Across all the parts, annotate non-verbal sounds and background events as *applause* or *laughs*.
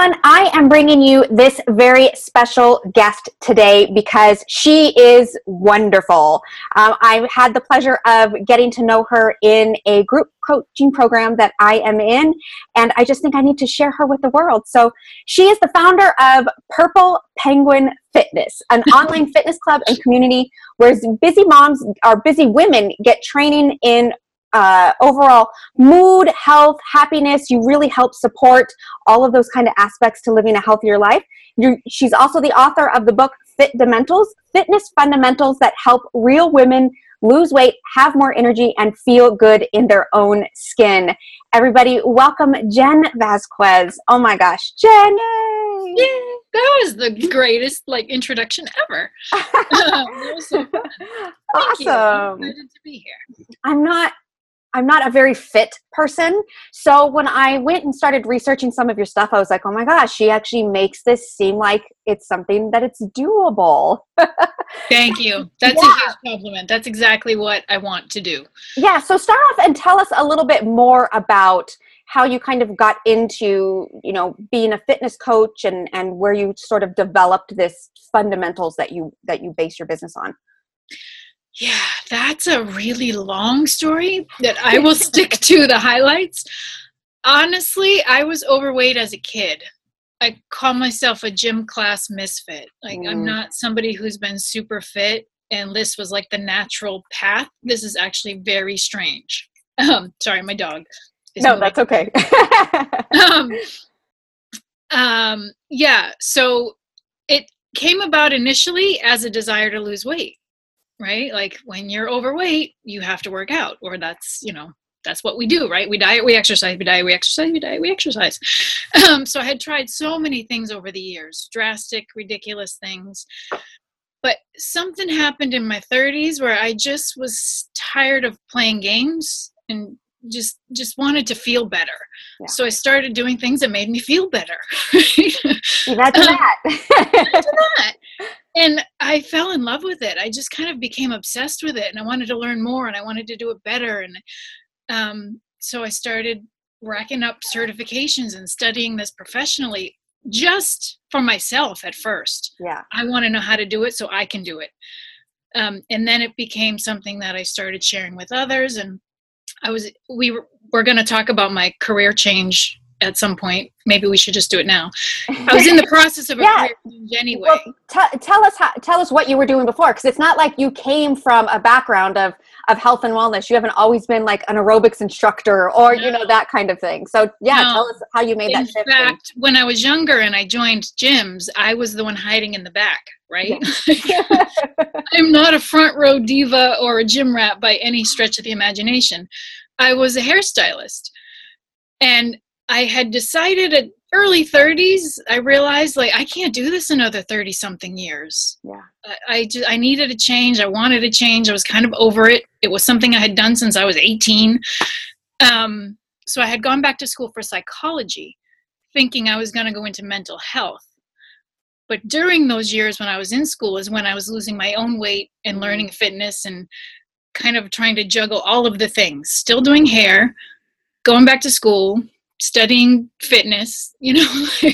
everyone. I am bringing you this very special guest today because she is wonderful. Um, I've had the pleasure of getting to know her in a group coaching program that I am in, and I just think I need to share her with the world. So, she is the founder of Purple Penguin Fitness, an *laughs* online fitness club and community where busy moms or busy women get training in uh, overall mood, health, happiness. You really help support all of those kind of aspects to living a healthier life. You're, she's also the author of the book Fitamentals, Fitness Fundamentals that help real women lose weight, have more energy, and feel good in their own skin. Everybody, welcome Jen Vasquez. Oh my gosh, Jen! Yay! Yay! That was the greatest like introduction ever. *laughs* *laughs* that was so fun. Thank awesome. You. to be here. I'm not I'm not a very fit person. So when I went and started researching some of your stuff, I was like, oh my gosh, she actually makes this seem like it's something that it's doable. *laughs* Thank you. That's yeah. a huge compliment. That's exactly what I want to do. Yeah. So start off and tell us a little bit more about how you kind of got into, you know, being a fitness coach and, and where you sort of developed this fundamentals that you that you base your business on. Yeah, that's a really long story that I will *laughs* stick to the highlights. Honestly, I was overweight as a kid. I call myself a gym class misfit. Like, mm. I'm not somebody who's been super fit, and this was like the natural path. This is actually very strange. Um, sorry, my dog. No, moving. that's okay. *laughs* um, *laughs* um, yeah, so it came about initially as a desire to lose weight right? Like when you're overweight, you have to work out, or that's, you know, that's what we do, right? We diet, we exercise, we diet, we exercise, we diet, we exercise. *laughs* Um, so I had tried so many things over the years, drastic, ridiculous things. But something happened in my 30s where I just was tired of playing games and just just wanted to feel better. Yeah. So I started doing things that made me feel better. Imagine *laughs* um, that. *laughs* that and I fell in love with it. I just kind of became obsessed with it, and I wanted to learn more, and I wanted to do it better. And um, so I started racking up certifications and studying this professionally, just for myself at first. Yeah, I want to know how to do it so I can do it. Um, and then it became something that I started sharing with others, and I was we were, we're going to talk about my career change at some point. Maybe we should just do it now. I was in the *laughs* process of a yeah. career change anyway. Well, t- tell us how, tell us what you were doing before, because it's not like you came from a background of of health and wellness. You haven't always been like an aerobics instructor or no. you know that kind of thing. So yeah, no. tell us how you made in that shift. In fact, when I was younger and I joined gyms, I was the one hiding in the back. Right? Yeah. *laughs* *laughs* I'm not a front row diva or a gym rat by any stretch of the imagination. I was a hairstylist. And I had decided at early 30s, I realized like I can't do this another 30 something years. Yeah. I, I just I needed a change. I wanted a change. I was kind of over it. It was something I had done since I was 18. Um, so I had gone back to school for psychology, thinking I was going to go into mental health. But during those years when I was in school is when I was losing my own weight and mm-hmm. learning fitness and kind of trying to juggle all of the things. Still doing hair, going back to school, studying fitness, you know, *laughs*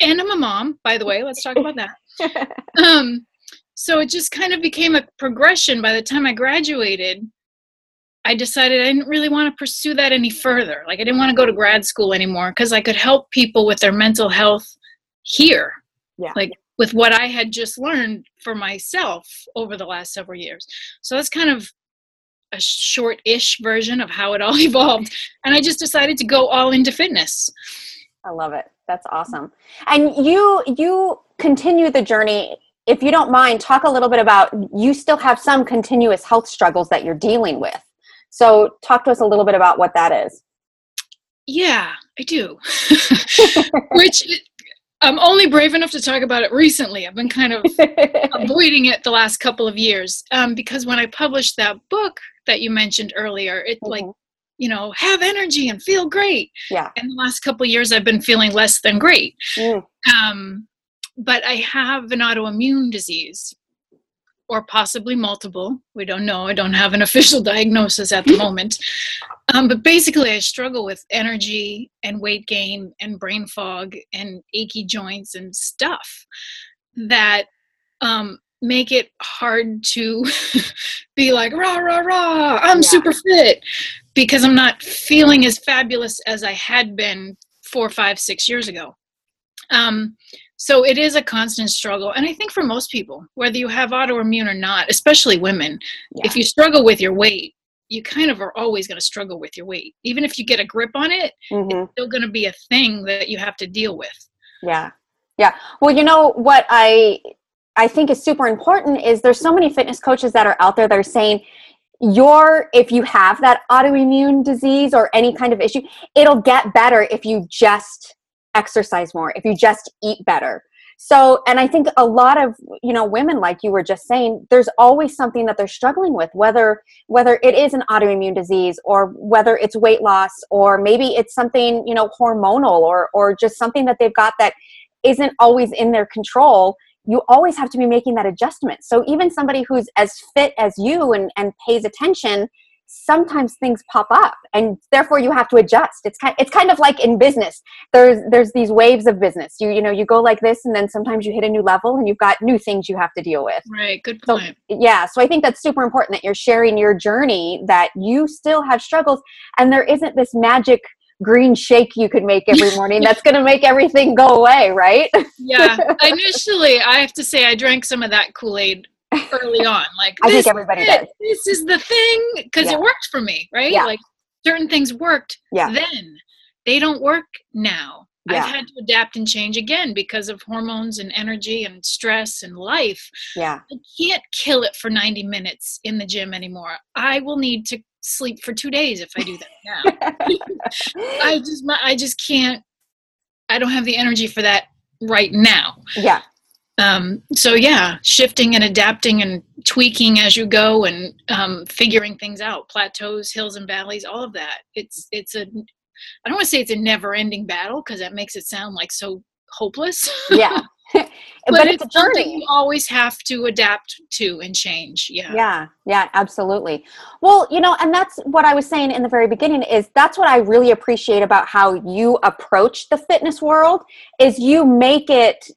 and I'm a mom, by the way. Let's talk about that. *laughs* um, so it just kind of became a progression. By the time I graduated, I decided I didn't really want to pursue that any further. Like I didn't want to go to grad school anymore because I could help people with their mental health here. Yeah. Like with what I had just learned for myself over the last several years. So that's kind of a short-ish version of how it all *laughs* evolved and i just decided to go all into fitness. I love it. That's awesome. And you you continue the journey. If you don't mind talk a little bit about you still have some continuous health struggles that you're dealing with. So talk to us a little bit about what that is. Yeah i do. *laughs* *laughs* Which I'm only brave enough to talk about it recently. I've been kind of *laughs* avoiding it the last couple of years um, because when I published that book that you mentioned earlier, it mm-hmm. like you know have energy and feel great. Yeah. And the last couple of years, I've been feeling less than great. Mm. Um, but I have an autoimmune disease, or possibly multiple. We don't know. I don't have an *laughs* official diagnosis at the moment. Um, but basically, I struggle with energy and weight gain and brain fog and achy joints and stuff that um, make it hard to *laughs* be like rah rah rah i'm yeah. super fit because i'm not feeling as fabulous as i had been four five six years ago um, so it is a constant struggle and i think for most people whether you have autoimmune or not especially women yeah. if you struggle with your weight you kind of are always going to struggle with your weight even if you get a grip on it mm-hmm. it's still going to be a thing that you have to deal with yeah yeah well you know what i I think is super important is there's so many fitness coaches that are out there that are saying your if you have that autoimmune disease or any kind of issue, it'll get better if you just exercise more, if you just eat better. So, and I think a lot of, you know, women like you were just saying, there's always something that they're struggling with, whether whether it is an autoimmune disease or whether it's weight loss or maybe it's something, you know, hormonal or or just something that they've got that isn't always in their control you always have to be making that adjustment. So even somebody who's as fit as you and, and pays attention, sometimes things pop up and therefore you have to adjust. It's kind it's kind of like in business. There's there's these waves of business. You you know, you go like this and then sometimes you hit a new level and you've got new things you have to deal with. Right, good point. So, yeah, so I think that's super important that you're sharing your journey that you still have struggles and there isn't this magic green shake you could make every *laughs* morning that's going to make everything go away right yeah *laughs* initially i have to say i drank some of that kool-aid early on like i think everybody does this is the thing because yeah. it worked for me right yeah. like certain things worked yeah. then they don't work now yeah. I've had to adapt and change again because of hormones and energy and stress and life. Yeah. I can't kill it for 90 minutes in the gym anymore. I will need to sleep for two days if I do that now. *laughs* I just I just can't. I don't have the energy for that right now. Yeah. Um, so yeah, shifting and adapting and tweaking as you go and um, figuring things out, plateaus, hills and valleys, all of that. It's it's a I don't want to say it's a never-ending battle because that makes it sound like so hopeless. Yeah. *laughs* *laughs* but, but, it's, it's a journey. You always have to adapt to and change. Yeah. Yeah. Yeah. Absolutely. Well, you know, and that's what I was saying in the very beginning is that's what I really appreciate about how you approach the fitness world is you make it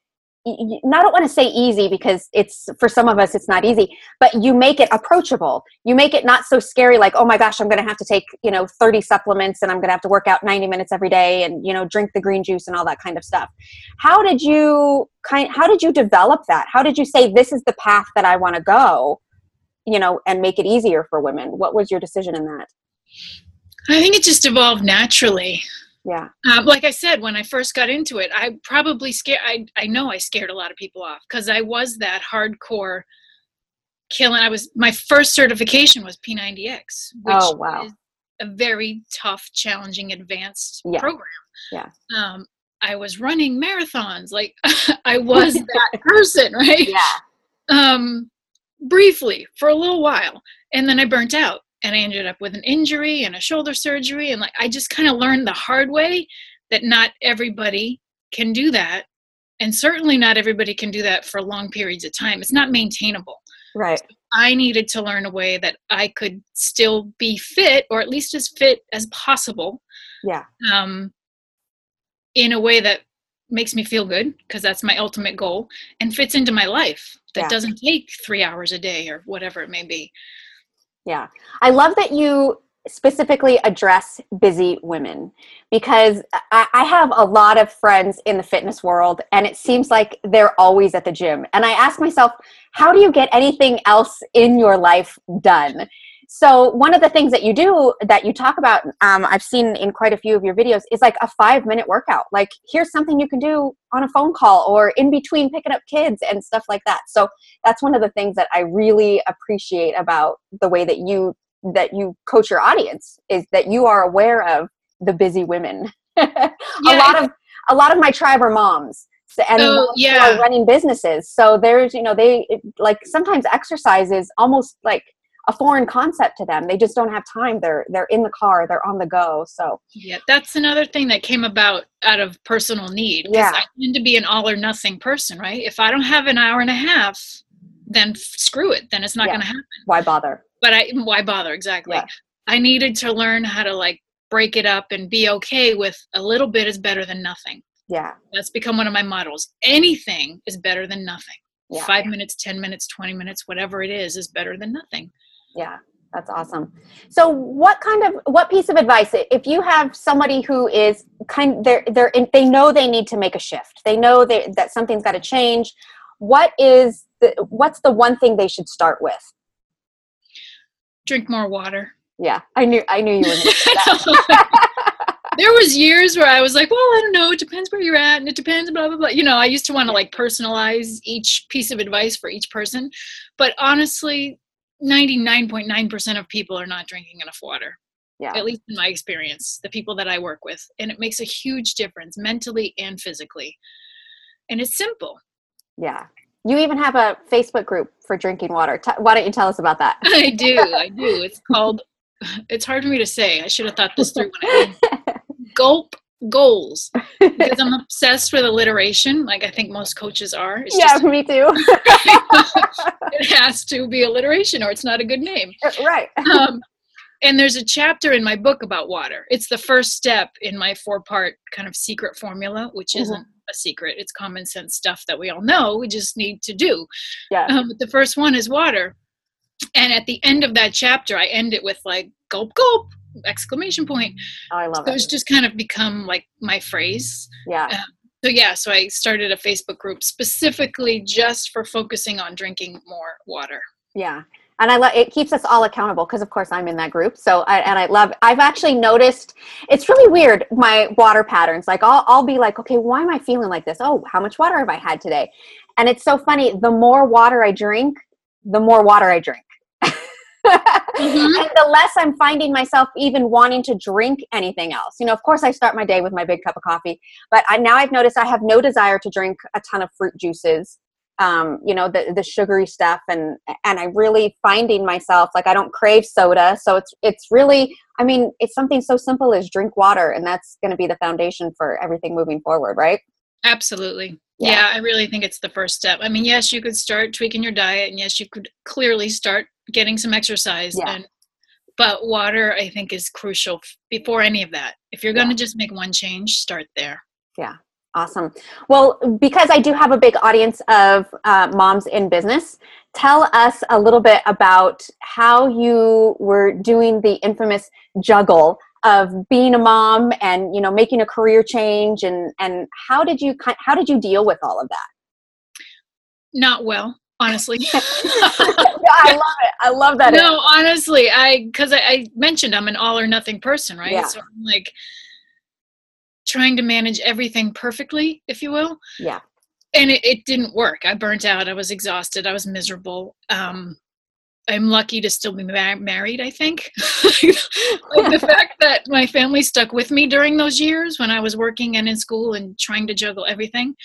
I don't want to say easy because it's for some of us it's not easy, but you make it approachable. You make it not so scary like, oh my gosh, I'm going to have to take, you know, 30 supplements and I'm going to have to work out 90 minutes every day and, you know, drink the green juice and all that kind of stuff. How did you kind how did you develop that? How did you say this is the path that I want to go, you know, and make it easier for women? What was your decision in that? I think it just evolved naturally yeah. Um, like i said when i first got into it i probably scared i, I know i scared a lot of people off because i was that hardcore killing i was my first certification was p90x which oh, wow. is a very tough challenging advanced yeah. program. Yeah. Um, i was running marathons like *laughs* i *laughs* was that person right? Yeah. Um briefly for a little while and then i burnt out and I ended up with an injury and a shoulder surgery and like I just kind of learned the hard way that not everybody can do that and certainly not everybody can do that for long periods of time. It's not maintainable. Right. So I needed to learn a way that I could still be fit or at least as fit as possible. Yeah. Um in a way that makes me feel good because that's my ultimate goal and fits into my life that yeah. doesn't take 3 hours a day or whatever it may be. Yeah. I love that you specifically address busy women because I, have a lot of friends in the fitness world and it seems like they're always at the gym. And I ask myself, how do you get anything else in your life done? So one of the things that you do that you talk about, um, I've seen in quite a few of your videos, is like a five minute workout. Like here's something you can do on a phone call or in between picking up kids and stuff like that. So that's one of the things that I really appreciate about the way that you that you coach your audience is that you are aware of the busy women. *laughs* yeah, a lot of a lot of my tribe are moms and oh, yeah. are running businesses. So there's you know they like sometimes exercise is almost like a foreign concept to them. They just don't have time. They're they're in the car. They're on the go. So yeah, that's another thing that came about out of personal need. Yeah, I tend to be an all or nothing person, right? If I don't have an hour and a half, then screw it. Then it's not yeah. going to happen. Why bother? But I why bother exactly. Yeah. I needed to learn how to like break it up and be okay with a little bit is better than nothing. Yeah. That's become one of my models. Anything is better than nothing. Yeah. Five minutes, 10 minutes, 20 minutes, whatever it is, is better than nothing. Yeah. That's awesome. So, what kind of what piece of advice if you have somebody who is kind they're they're they know they need to make a shift. They know they, that something's got to change. What is the what's the one thing they should start with? Drink more water. Yeah, I knew I knew you were. *laughs* *laughs* there was years where I was like, well, I don't know. It depends where you're at, and it depends, blah blah blah. You know, I used to want to like personalize each piece of advice for each person, but honestly, 99.9% of people are not drinking enough water. Yeah. At least in my experience, the people that I work with, and it makes a huge difference mentally and physically. And it's simple. Yeah. You even have a Facebook group for drinking water. T- why don't you tell us about that? *laughs* I do. I do. It's called it's hard for me to say. I should have thought this through when I *laughs* gulp goals because I'm *laughs* obsessed with alliteration, like I think most coaches are. It's yeah, just, me too. *laughs* it has to be alliteration, or it's not a good name. Right. Um, *laughs* and there's a chapter in my book about water. It's the first step in my four-part kind of secret formula, which mm-hmm. isn't a secret. It's common sense stuff that we all know. We just need to do. Yeah. Um, but the first one is water and at the end of that chapter i end it with like gulp gulp exclamation point oh, i love so it it's just kind of become like my phrase yeah um, so yeah so i started a facebook group specifically just for focusing on drinking more water yeah and I love it keeps us all accountable because of course I'm in that group. So I, and I love I've actually noticed it's really weird my water patterns. Like I'll I'll be like, okay, why am I feeling like this? Oh, how much water have I had today? And it's so funny. The more water I drink, the more water I drink mm-hmm. and the less I'm finding myself even wanting to drink anything else. You know, of course, I start my day with my big cup of coffee, but I, now I've noticed I have no desire to drink a ton of fruit juices. Um, you know, the the sugary stuff, and and I really finding myself like I don't crave soda, so it's it's really. I mean, it's something so simple as drink water, and that's going to be the foundation for everything moving forward, right? Absolutely. Yeah. yeah. I really think it's the first step. I mean, yes, you could start tweaking your diet, and yes, you could clearly start getting some exercise yeah. and but water i think is crucial before any of that. If you're going to yeah. just make one change start there. Yeah. Awesome. Well because i do have a big audience of uh, moms in business tell us a little bit about how you were doing the infamous juggle of being a mom and you know making a career change and and how did you how did you deal with all of that? Not well honestly. *laughs* I love it. I love that. No, honestly, I because I, I, mentioned I'm an all or nothing person, right? Yeah. So I'm like trying to manage everything perfectly, if you will. Yeah. And it, it didn't work. I burnt out. I was exhausted. I was miserable. Um, I'm lucky to still be mar- married. I think *laughs* like the *laughs* fact that my family stuck with me during those years when I was working and in school and trying to juggle everything.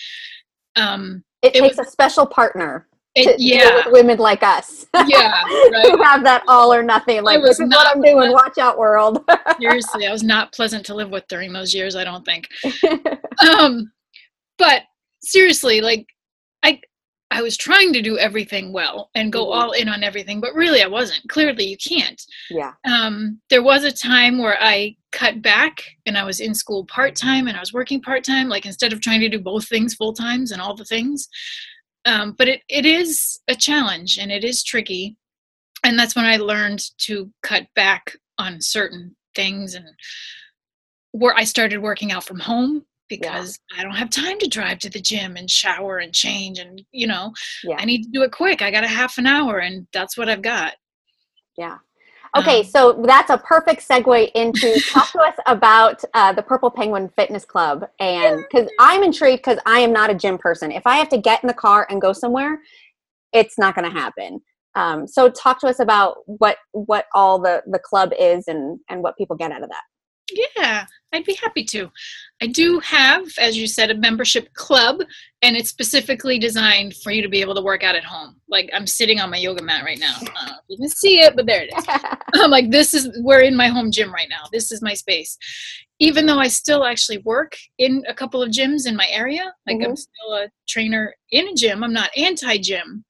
Um, it, it takes was, a special partner it, yeah. women like us. Yeah, *laughs* right. Who have that all or nothing. Like this is what I'm doing. Watch out, world. *laughs* seriously, I was not pleasant to live with during those years. I don't think. *laughs* um, but seriously, like I, I was trying to do everything well and go mm-hmm. all in on everything, but really I wasn't. Clearly, you can't. Yeah. Um, there was a time where I cut back and I was in school part time and I was working part time. Like instead of trying to do both things full times and all the things, um, but it, it is a challenge and it is tricky and that's when i learned to cut back on certain things and where i started working out from home because yeah. i don't have time to drive to the gym and shower and change and you know yeah. i need to do it quick i got a half an hour and that's what i've got yeah Okay, so that's a perfect segue into *laughs* talk to us about uh, the Purple Penguin Fitness Club, and because I'm intrigued because I am not a gym person. If I have to get in the car and go somewhere, it's not going to happen. Um, so talk to us about what what all the the club is and and what people get out of that. Yeah, I'd be happy to. I do have, as you said, a membership club, and it's specifically designed for you to be able to work out at home. Like I'm sitting on my yoga mat right now. Uh, you can see it, but there it is. *laughs* I'm like, this is we're in my home gym right now. This is my space. Even though I still actually work in a couple of gyms in my area, like mm-hmm. I'm still a trainer in a gym. I'm not anti-gym,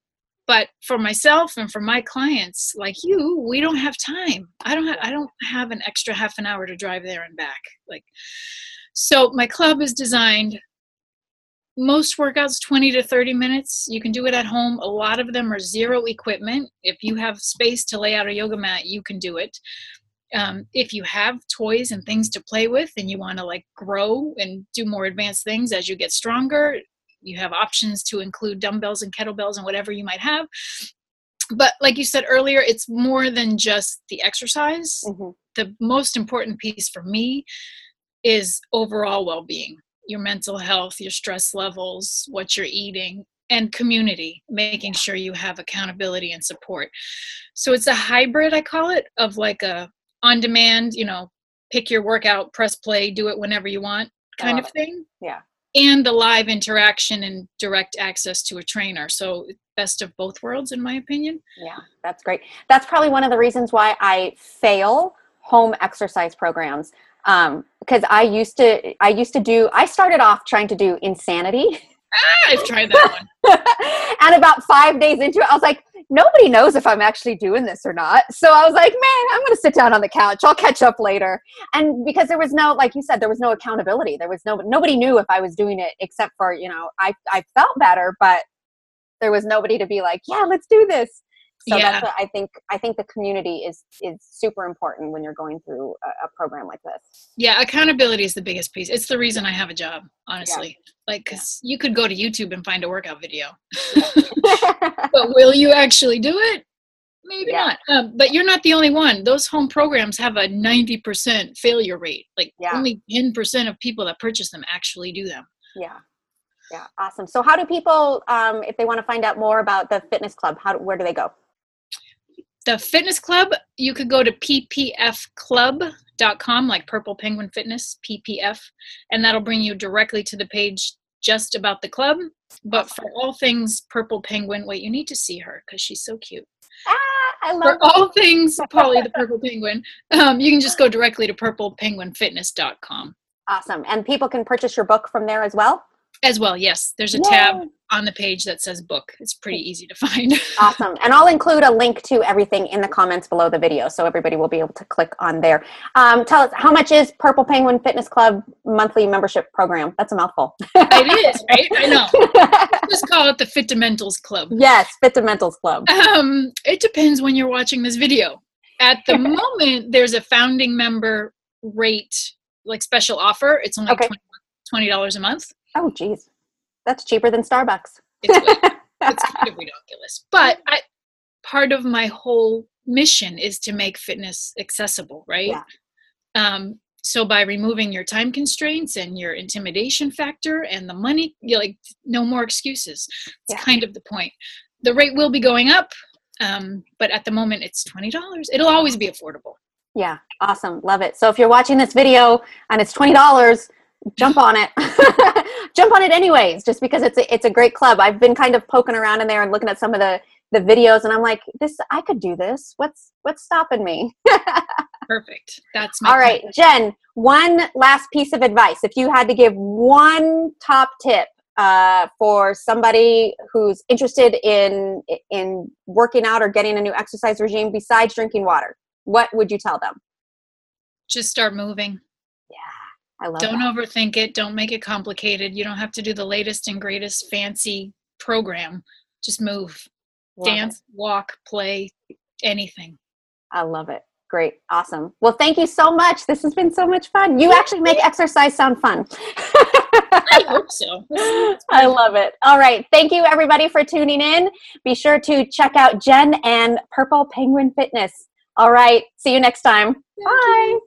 but for myself and for my clients like you we don't have time. I don't have i don't have an extra half an hour to drive there and back like so my club is designed most workouts 20 to 30 minutes you can do it at home. A lot of them are zero equipment. If you have space to lay out a yoga mat you can do it. Um, if you have toys and things to play with and you want to like grow and do more advanced things as you get stronger you have options to include dumbbells and kettlebells and whatever you might have. But like you said earlier it's more than just the exercise. Mm-hmm. the most important piece for me is overall well-being your mental health your stress levels what you're eating and community making sure you have accountability and support. So it's a hybrid i call it of like a on demand you know pick your workout press play do it whenever you want kind of thing. Yeah and the live interaction and direct access to a trainer. So best of both worlds in my opinion. Yeah, that's great. That's probably one of the reasons why I fail home exercise programs. Um, because I used to I used to do I started off trying to do insanity. Ah, I've tried that one. *laughs* and about five days into it, I was like, nobody knows if I'm actually doing this or not. So I was like, man, I'm going to sit down on the couch. I'll catch up later. And because there was no, like you said, there was no accountability. There was no, nobody knew if I was doing it except for, you know, I, I felt better, but there was nobody to be like, yeah, let's do this. So yeah. that's what I think. I think the community is is super important when you're going through a, a program like this. Yeah, accountability is the biggest piece. It's the reason I have a job, honestly. Yeah. Like, because yeah. you could go to YouTube and find a workout video, *laughs* *laughs* but will you actually do it? Maybe not. Um, but you're not the only one. Those home programs have a 90% failure rate. Like only 10% of people that purchase them actually do them. Yeah. Yeah, awesome. So, how do people, um, if they want to find out more about the fitness club, how where do they go? The fitness club, you could go to ppfclub.com, like Purple Penguin Fitness, PPF, and that'll bring you directly to the page just about the club. But for all things Purple Penguin, wait, you need to see her because she's so cute. Ah, I love For her. all things *laughs* Polly the Purple Penguin, um, you can just go directly to purplepenguinfitness.com. Awesome. And people can purchase your book from there as well? As well, yes. There's a Yay. tab on the page that says book. It's pretty easy to find. *laughs* awesome. And I'll include a link to everything in the comments below the video so everybody will be able to click on there. Um, tell us, how much is Purple Penguin Fitness Club monthly membership program? That's a mouthful. it is, right? I know. *laughs* Just call it the Fitamentals Club. Yes, Fitamentals Club. Um, it depends when you're watching this video. At the *laughs* moment, there's a founding member rate, like special offer. It's only okay. $20 a month. Oh, geez. That's cheaper than Starbucks. It's, *laughs* it's kind of ridiculous. But I, part of my whole mission is to make fitness accessible, right? Yeah. Um, so by removing your time constraints and your intimidation factor and the money, you're like no more excuses. It's yeah. kind of the point. The rate will be going up, um, but at the moment it's twenty dollars. It'll always be affordable. Yeah, awesome, love it. So if you're watching this video and it's twenty dollars, jump on it *laughs* *laughs* jump on it anyways just because it's a, it's a great club. I've been kind of poking around in there and looking at some of the the videos and i'm like this i could do this. What's what's stopping me? *laughs* Perfect. That's all right point. jen one last piece of advice. If you had to give one top tip uh, for somebody who's interested in in working out or getting a new exercise regime besides drinking water what would you tell them? Just start moving I love it. Don't that. overthink it. Don't make it complicated. You don't have to do the latest and greatest fancy program. Just move. Love Dance, it. walk, play, anything. I love it. Great. Awesome. Well, thank you so much. This has been so much fun. You actually make exercise sound fun. I *laughs* hope so. I love it. All right. Thank you, everybody, for tuning in. Be sure to check out Jen and Purple Penguin Fitness. All right. See you next time. Thank Bye. You.